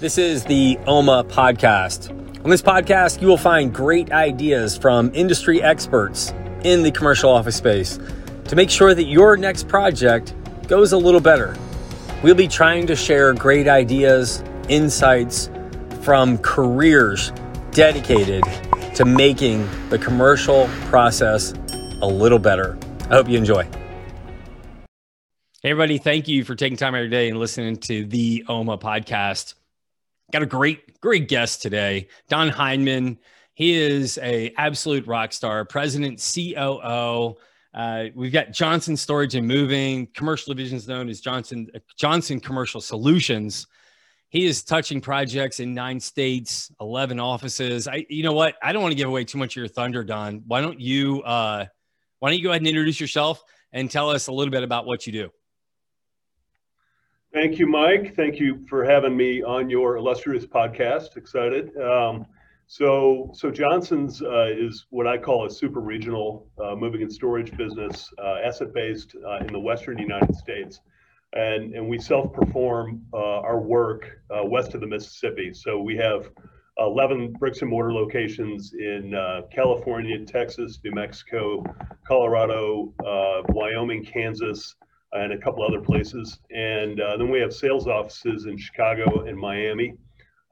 This is the OMA podcast. On this podcast, you will find great ideas from industry experts in the commercial office space to make sure that your next project goes a little better. We'll be trying to share great ideas, insights from careers dedicated to making the commercial process a little better. I hope you enjoy. Hey, everybody, thank you for taking time your day and listening to the OMA podcast. Got a great, great guest today, Don Hindman. He is a absolute rock star, president, COO. Uh, we've got Johnson Storage and Moving, commercial divisions known as Johnson Johnson Commercial Solutions. He is touching projects in nine states, eleven offices. I, you know what? I don't want to give away too much of your thunder, Don. Why don't you, uh, why don't you go ahead and introduce yourself and tell us a little bit about what you do? Thank you, Mike. Thank you for having me on your illustrious podcast. Excited. Um, so, so Johnson's uh, is what I call a super regional uh, moving and storage business, uh, asset based uh, in the Western United States, and and we self perform uh, our work uh, west of the Mississippi. So we have 11 bricks and mortar locations in California, Texas, New Mexico, Colorado, Wyoming, Kansas and a couple other places. And uh, then we have sales offices in Chicago and Miami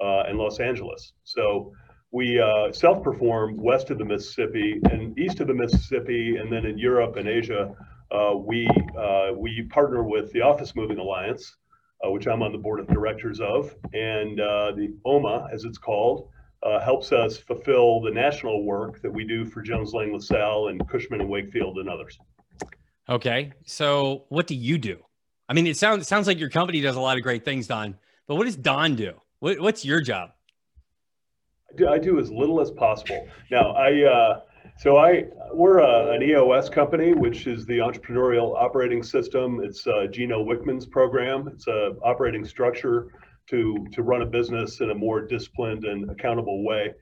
uh, and Los Angeles. So we uh, self-perform west of the Mississippi and east of the Mississippi, and then in Europe and Asia, uh, we uh, we partner with the Office Moving Alliance, uh, which I'm on the board of directors of, and the OMA, as it's called. helps us fulfill the national work that we do for Jones Lang LaSalle and Cushman and Wakefield and others. Okay. So what do you do? I mean, it sounds it sounds like your company does a lot of great things, Don. But what does Don do? What, what's your job? I do, I do as little as possible. Now, I uh, so I we're a, an EOS company, which is the entrepreneurial operating system. It's uh, Gino Wickman's program. It's a operating structure to to run a business in a more disciplined and accountable way.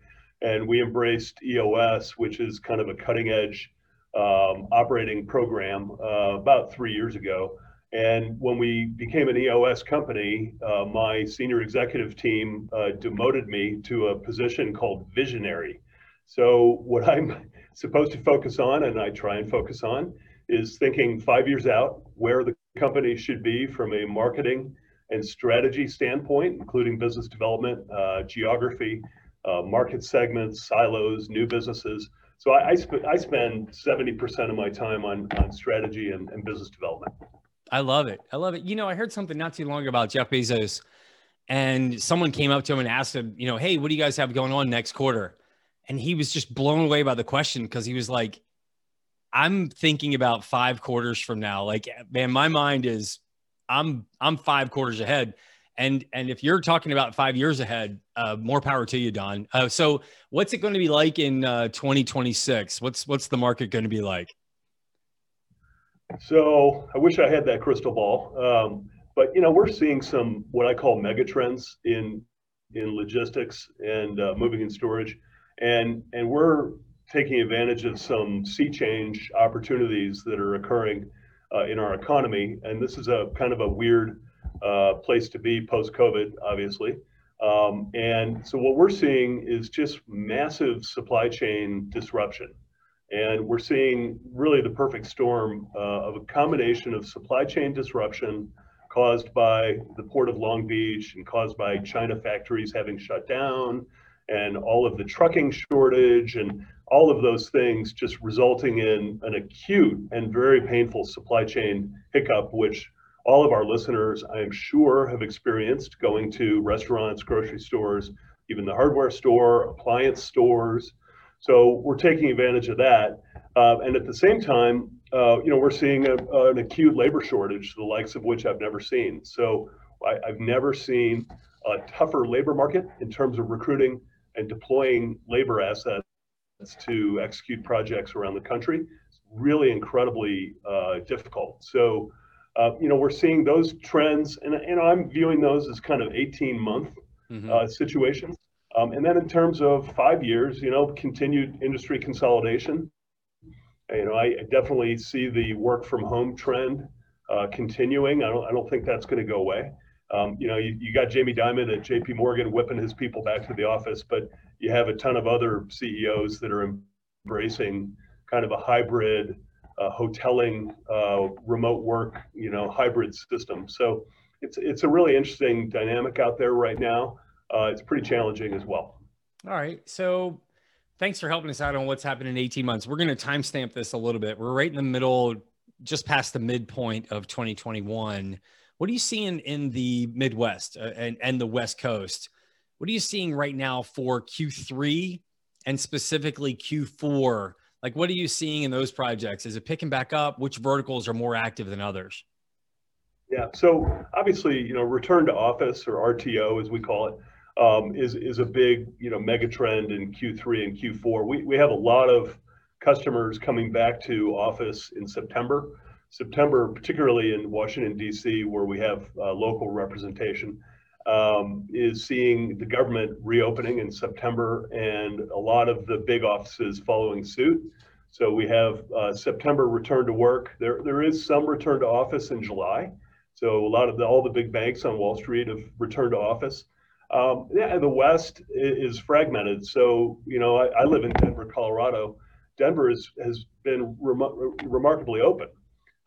And we embraced EOS, which is kind of a cutting edge um, operating program uh, about three years ago. And when we became an EOS company, uh, my senior executive team uh, demoted me to a position called visionary. So, what I'm supposed to focus on, and I try and focus on, is thinking five years out where the company should be from a marketing and strategy standpoint, including business development, uh, geography, uh, market segments, silos, new businesses. So I, I, sp- I spend 70% of my time on, on strategy and, and business development. I love it. I love it. You know, I heard something not too long ago about Jeff Bezos, and someone came up to him and asked him, you know, hey, what do you guys have going on next quarter? And he was just blown away by the question because he was like, I'm thinking about five quarters from now. Like, man, my mind is, I'm I'm five quarters ahead. And and if you're talking about five years ahead, uh, more power to you, Don. Uh, so what's it going to be like in uh, 2026? What's what's the market going to be like? So I wish I had that crystal ball, um, but you know we're seeing some what I call mega trends in in logistics and uh, moving and storage, and and we're taking advantage of some sea change opportunities that are occurring uh, in our economy. And this is a kind of a weird uh, place to be post COVID, obviously. Um, and so what we're seeing is just massive supply chain disruption. And we're seeing really the perfect storm uh, of a combination of supply chain disruption caused by the port of Long Beach and caused by China factories having shut down and all of the trucking shortage and all of those things just resulting in an acute and very painful supply chain hiccup, which all of our listeners, I am sure, have experienced going to restaurants, grocery stores, even the hardware store, appliance stores. So we're taking advantage of that. Uh, and at the same time, uh, you know, we're seeing a, an acute labor shortage, the likes of which I've never seen. So I, I've never seen a tougher labor market in terms of recruiting and deploying labor assets to execute projects around the country. It's really incredibly uh, difficult. So uh, you know, we're seeing those trends, and, and I'm viewing those as kind of 18 month mm-hmm. uh, situations. Um, and then in terms of five years, you know, continued industry consolidation. You know, I definitely see the work from home trend uh, continuing. I don't, I don't think that's going to go away. um, you know, you, you got Jamie Dimon at JP Morgan whipping his people back to the office, but you have a ton of other CEOs that are embracing kind of a hybrid uh, hoteling, uh, remote work, you know, hybrid system. So it's it's a really interesting dynamic out there right now. Uh, it's pretty challenging as well. All right, so thanks for helping us out on what's happened in 18 months. We're going to timestamp this a little bit. We're right in the middle, just past the midpoint of 2021. What are you seeing in the Midwest uh, and, and the West Coast? What are you seeing right now for Q3 and specifically Q4? Like, what are you seeing in those projects? Is it picking back up? Which verticals are more active than others? Yeah, so obviously, you know, return to office or RTO as we call it um, is is a big you know mega trend in Q3 and Q4. We we have a lot of customers coming back to office in September. September, particularly in Washington D.C., where we have uh, local representation, um, is seeing the government reopening in September, and a lot of the big offices following suit. So we have uh, September return to work. There there is some return to office in July. So a lot of the, all the big banks on Wall Street have returned to office. Um, yeah, the West is fragmented. So, you know, I, I live in Denver, Colorado. Denver is, has been rem- remarkably open.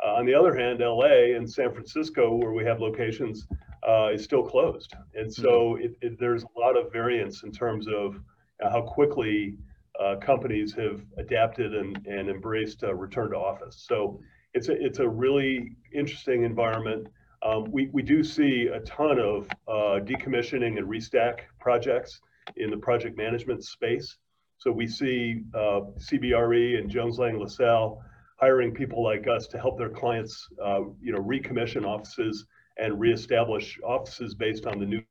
Uh, on the other hand, LA and San Francisco, where we have locations, uh, is still closed. And so mm-hmm. it, it, there's a lot of variance in terms of uh, how quickly uh, companies have adapted and, and embraced return to office. So it's a, it's a really interesting environment. Um, we, we do see a ton of uh, decommissioning and restack projects in the project management space. So we see uh, CBRE and Jones Lang LaSalle hiring people like us to help their clients, uh, you know, recommission offices and reestablish offices based on the new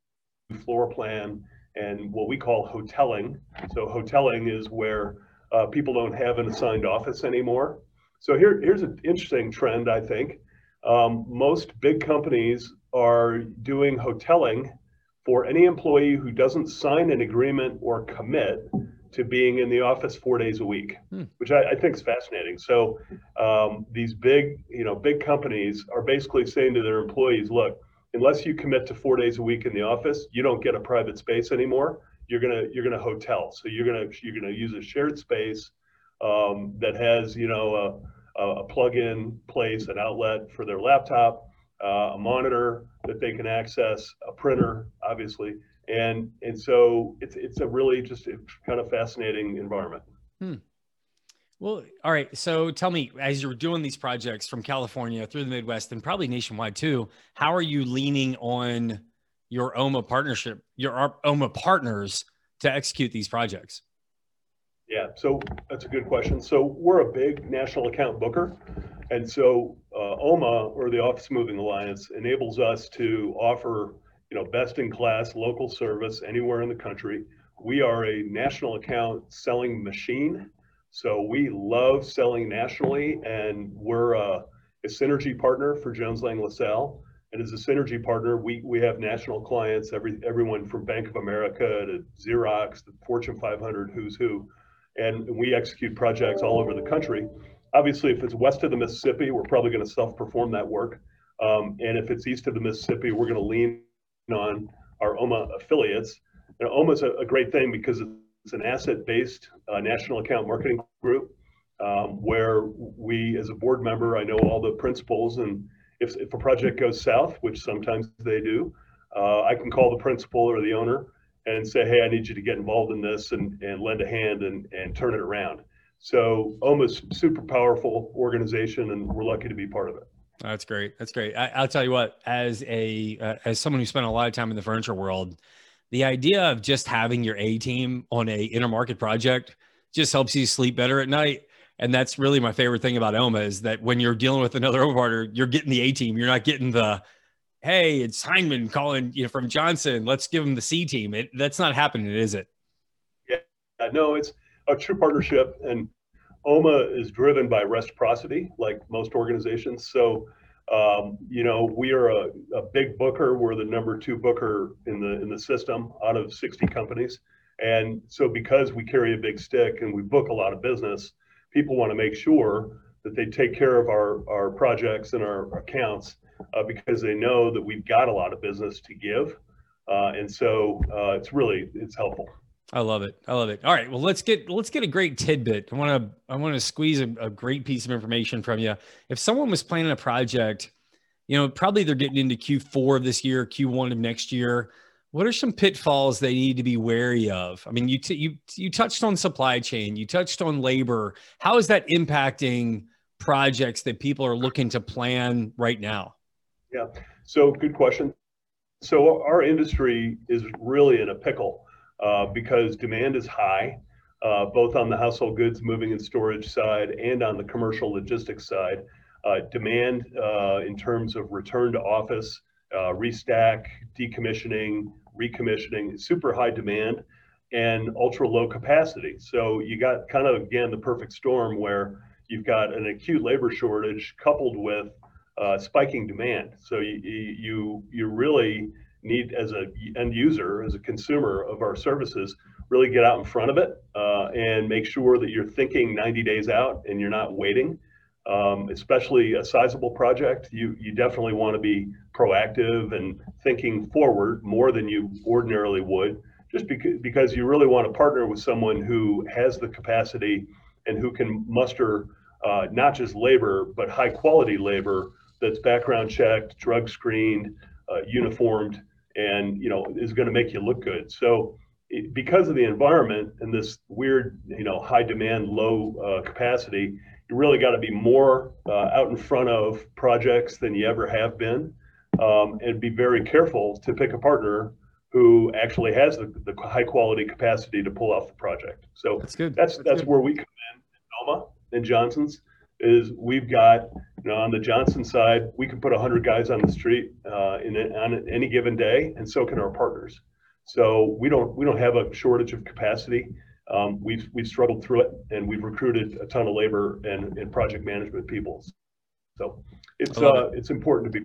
floor plan and what we call hoteling. So hoteling is where uh, people don't have an assigned office anymore. So here, here's an interesting trend, I think. Um, most big companies are doing hoteling for any employee who doesn't sign an agreement or commit to being in the office four days a week, hmm. which I, I, think is fascinating. So um, these big, you know, big companies are basically saying to their employees, look, unless you commit to four days a week in the office, you don't get a private space anymore. You're gonna you're gonna hotel. So you're gonna you're gonna use a shared space um, that has you know a a plug-in place, an outlet for their laptop, uh, a monitor that they can access, a printer, obviously, and and so it's it's a really just kind of fascinating environment. Hmm. Well, all right. So tell me, as you're doing these projects from California through the Midwest and probably nationwide too, how are you leaning on your OMA partnership, your OMA partners to execute these projects? Yeah, so that's a good question. So we're a big national account booker. And so uh, OMA or the Office Moving Alliance enables us to offer, you know, best in class local service anywhere in the country. We are a national account selling machine. So we love selling nationally and we're a, a synergy partner for Jones Lang LaSalle. And as a synergy partner, we, we have national clients, every everyone from Bank of America to Xerox, the Fortune 500, who's who and we execute projects all over the country. Obviously, if it's west of the Mississippi, we're probably going to self-perform that work. Um, and if it's east of the Mississippi, we're going to lean on our OMA affiliates. You OMA is a, a, great thing because it's an asset-based uh, national account marketing group um, where we, as a board member, I know all the principals, and if, if a project goes south, which sometimes they do, uh, I can call the principal or the owner and say, hey, I need you to get involved in this and, and lend a hand and, and turn it around. So almost super powerful organization, and we're lucky to be part of it. That's great. That's great. I, will tell you what, as a uh, as someone who spent a lot of time in the furniture world, the idea of just having your A team on a intermarket project just helps you sleep better at night. And that's really my favorite thing about OMA is that when you're dealing with another OMA partner, you're getting the A team. You're not getting the hey, it's Hindman calling you know from Johnson. Let's give him the C team. It, that's not happening, is it? Yeah, no, it's a true partnership, and OMA is driven by reciprocity, like most organizations. So, um, you know, we are a, a, big booker. We're the number two booker in the in the system out of 60 companies, and so because we carry a big stick and we book a lot of business, people want to make sure that they take care of our our projects and our accounts uh, because they know that we've got a lot of business to give. Uh, and so uh, it's really it's helpful. I love it. I love it. All right. Well, let's get let's get a great tidbit. I want to I want to squeeze a, a, great piece of information from you. If someone was planning a project, you know, probably they're getting into Q4 of this year, Q1 of next year. What are some pitfalls they need to be wary of? I mean, you t- you you touched on supply chain, you touched on labor. How is that impacting projects that people are looking to plan right now? Yeah. So good question. So our industry is really in a pickle uh, because demand is high, uh, both on the household goods moving and storage side and on the commercial logistics side. Uh, demand uh, in terms of return to office, uh, restack, decommissioning, recommissioning, super high demand and ultra low capacity. So you got kind of again the perfect storm where you've got an acute labor shortage coupled with spiking demand. So you, you you really need as a end user, as a consumer of our services, really get out in front of it uh, and make sure that you're thinking 90 days out and you're not waiting. Um, especially a sizable project, you you definitely want to be proactive and thinking forward more than you ordinarily would, just because because you really want to partner with someone who has the capacity and who can muster uh, not just labor but high quality labor that's background checked, drug screened, uh, uniformed, and you know is going to make you look good. So it, because of the environment and this weird, you know, high demand, low uh, capacity, you really got to be more uh, out in front of projects than you ever have been, um, and be very careful to pick a partner who actually has the, the high quality capacity to pull off the project. So that's good. That's that's, that's good. where we come in, Oma and Johnson's is we've got you know on the Johnson side we can put 100 guys on the street uh, in on any given day and so can our partners. So we don't we don't have a shortage of capacity. Um, we've we've struggled through it and we've recruited a ton of labor and, and project management people. So it's uh, it. it's important to be.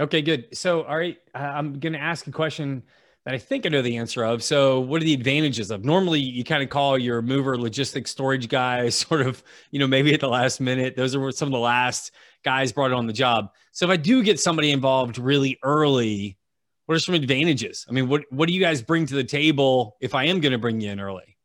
Okay good. So all right i'm going to ask a question that I think I know the answer of. So, what are the advantages of? Normally, you kind of call your mover logistics storage guy, sort of, you know, maybe at the last minute. Those are some of the last guys brought on the job. So, if I do get somebody involved really early, what are some advantages? I mean, what what do you guys bring to the table if I am going to bring you in early?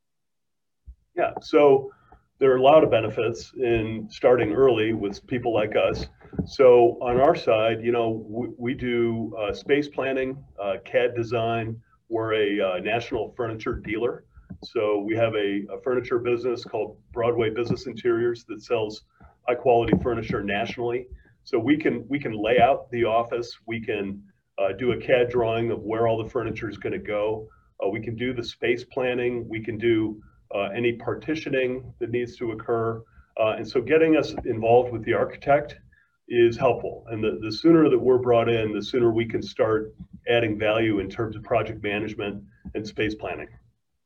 Yeah. So, there are a lot of benefits in starting early with people like us. So on our side, you know, we, we do uh, space planning, uh, CAD design. We're a uh, national furniture dealer. So we have a, a, furniture business called Broadway Business Interiors that sells high quality furniture nationally. So we can we can lay out the office. We can uh, do a CAD drawing of where all the furniture is going to go. Uh, we can do the space planning. We can do uh, any partitioning that needs to occur. and so getting us involved with the architect is helpful. And the, the sooner that we're brought in, the sooner we can start adding value in terms of project management and space planning.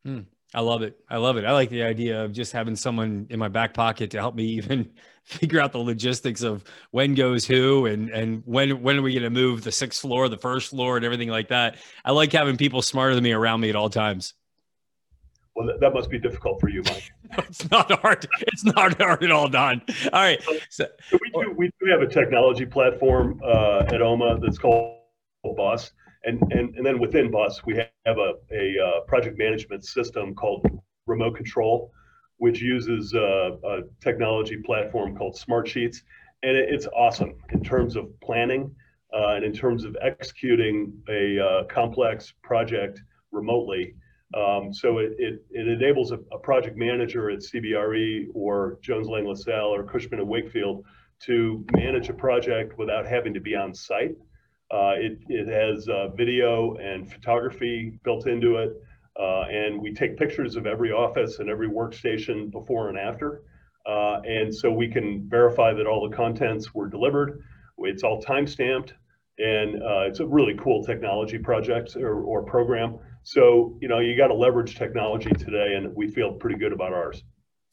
Hmm. I love it. I love it. I like the idea of just having someone in my back pocket to help me even figure out the logistics of when goes who and and when when are we going to move the sixth floor, the first floor, and everything like that. I like having people smarter than me around me at all times. Well, that, that must be difficult for you, Mike. it's not hard. It's not hard at all, Don. All right. So, so we do we do have a technology platform uh, at OMA that's called Bus, and and and then within Bus we have a a uh, project management system called Remote Control, which uses uh, a technology platform called Smartsheets, and it, it's awesome in terms of planning uh, and in terms of executing a uh, complex project remotely. Um, so it, it, it, enables a, a, project manager at CBRE or Jones Lang LaSalle or Cushman and Wakefield to manage a project without having to be on site. Uh, it, it has uh, video and photography built into it. Uh, and we take pictures of every office and every workstation before and after. Uh, and so we can verify that all the contents were delivered. It's all time stamped. And uh, it's a really cool technology project or, or program. So, you know, you got to leverage technology today, and we feel pretty good about ours.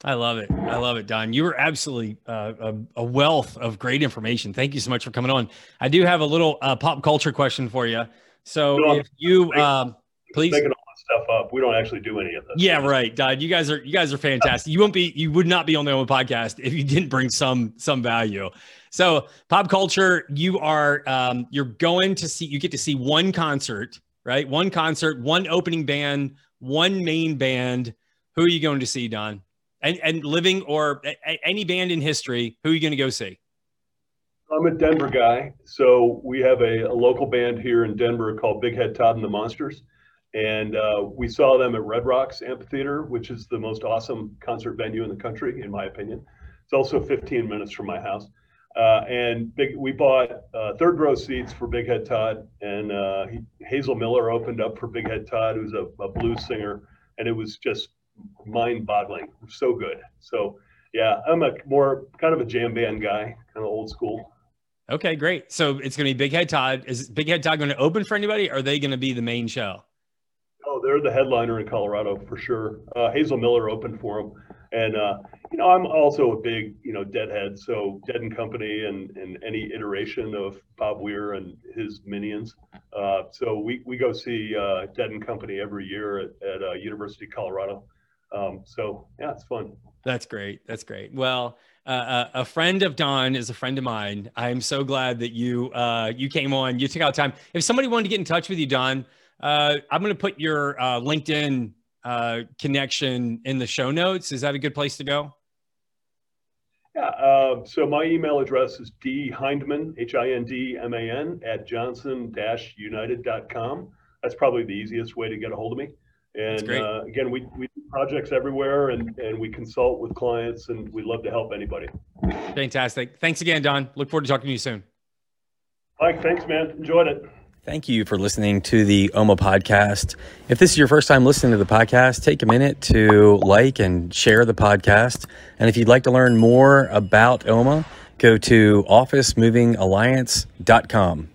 I love it. I love it, Don. You were absolutely uh, a, a, wealth of great information. Thank you so much for coming on. I do have a little uh, pop culture question for you. So, no, if you um, please making all this stuff up, we don't actually do any of this. Yeah, right, Don. You guys are you guys are fantastic. You won't be you would not be on the own podcast if you didn't bring some some value. So pop culture, you are um, you're going to see you get to see one concert, right? One concert, one opening band, one main band. Who are you going to see, Don? And and living or a, any band in history, who are you going to go see? I'm a Denver guy, so we have a, a local band here in Denver called Big Head Todd and the Monsters, and uh, we saw them at Red Rocks Amphitheater, which is the most awesome concert venue in the country, in my opinion. It's also 15 minutes from my house. Uh, and big, we bought uh, third row seats for Big Head Todd, and uh, he, Hazel Miller opened up for Big Head Todd, who's a, a blues singer, and it was just mind-boggling, so good. So yeah, I'm a more kind of a jam band guy, kind of old school. Okay, great. So it's going to be Big Head Todd. Is Big Head Todd going to open for anybody? Or are they going to be the main show? Oh, they're the headliner in Colorado for sure. Uh, Hazel Miller opened for them. And uh, you know, I'm also a big you know Deadhead, so Dead and Company and and any iteration of Bob Weir and his minions. Uh, so we we go see uh, Dead and Company every year at, at uh, University of Colorado. Um, so yeah, it's fun. That's great. That's great. Well, uh, uh, a friend of Don is a friend of mine. I'm so glad that you uh, you came on. You took out time. If somebody wanted to get in touch with you, Don, uh, I'm going to put your uh, LinkedIn uh, connection in the show notes. Is that a good place to go? Yeah. Uh, so my email address is d hindman, H I N D M A N, at johnson united.com. That's probably the easiest way to get a hold of me. And uh, again, we, we do projects everywhere and, and we consult with clients and we love to help anybody. Fantastic. Thanks again, Don. Look forward to talking to you soon. Mike, thanks, man. Enjoyed it. Thank you for listening to the OMA podcast. If this is your first time listening to the podcast, take a minute to like and share the podcast. And if you'd like to learn more about OMA, go to officemovingalliance.com.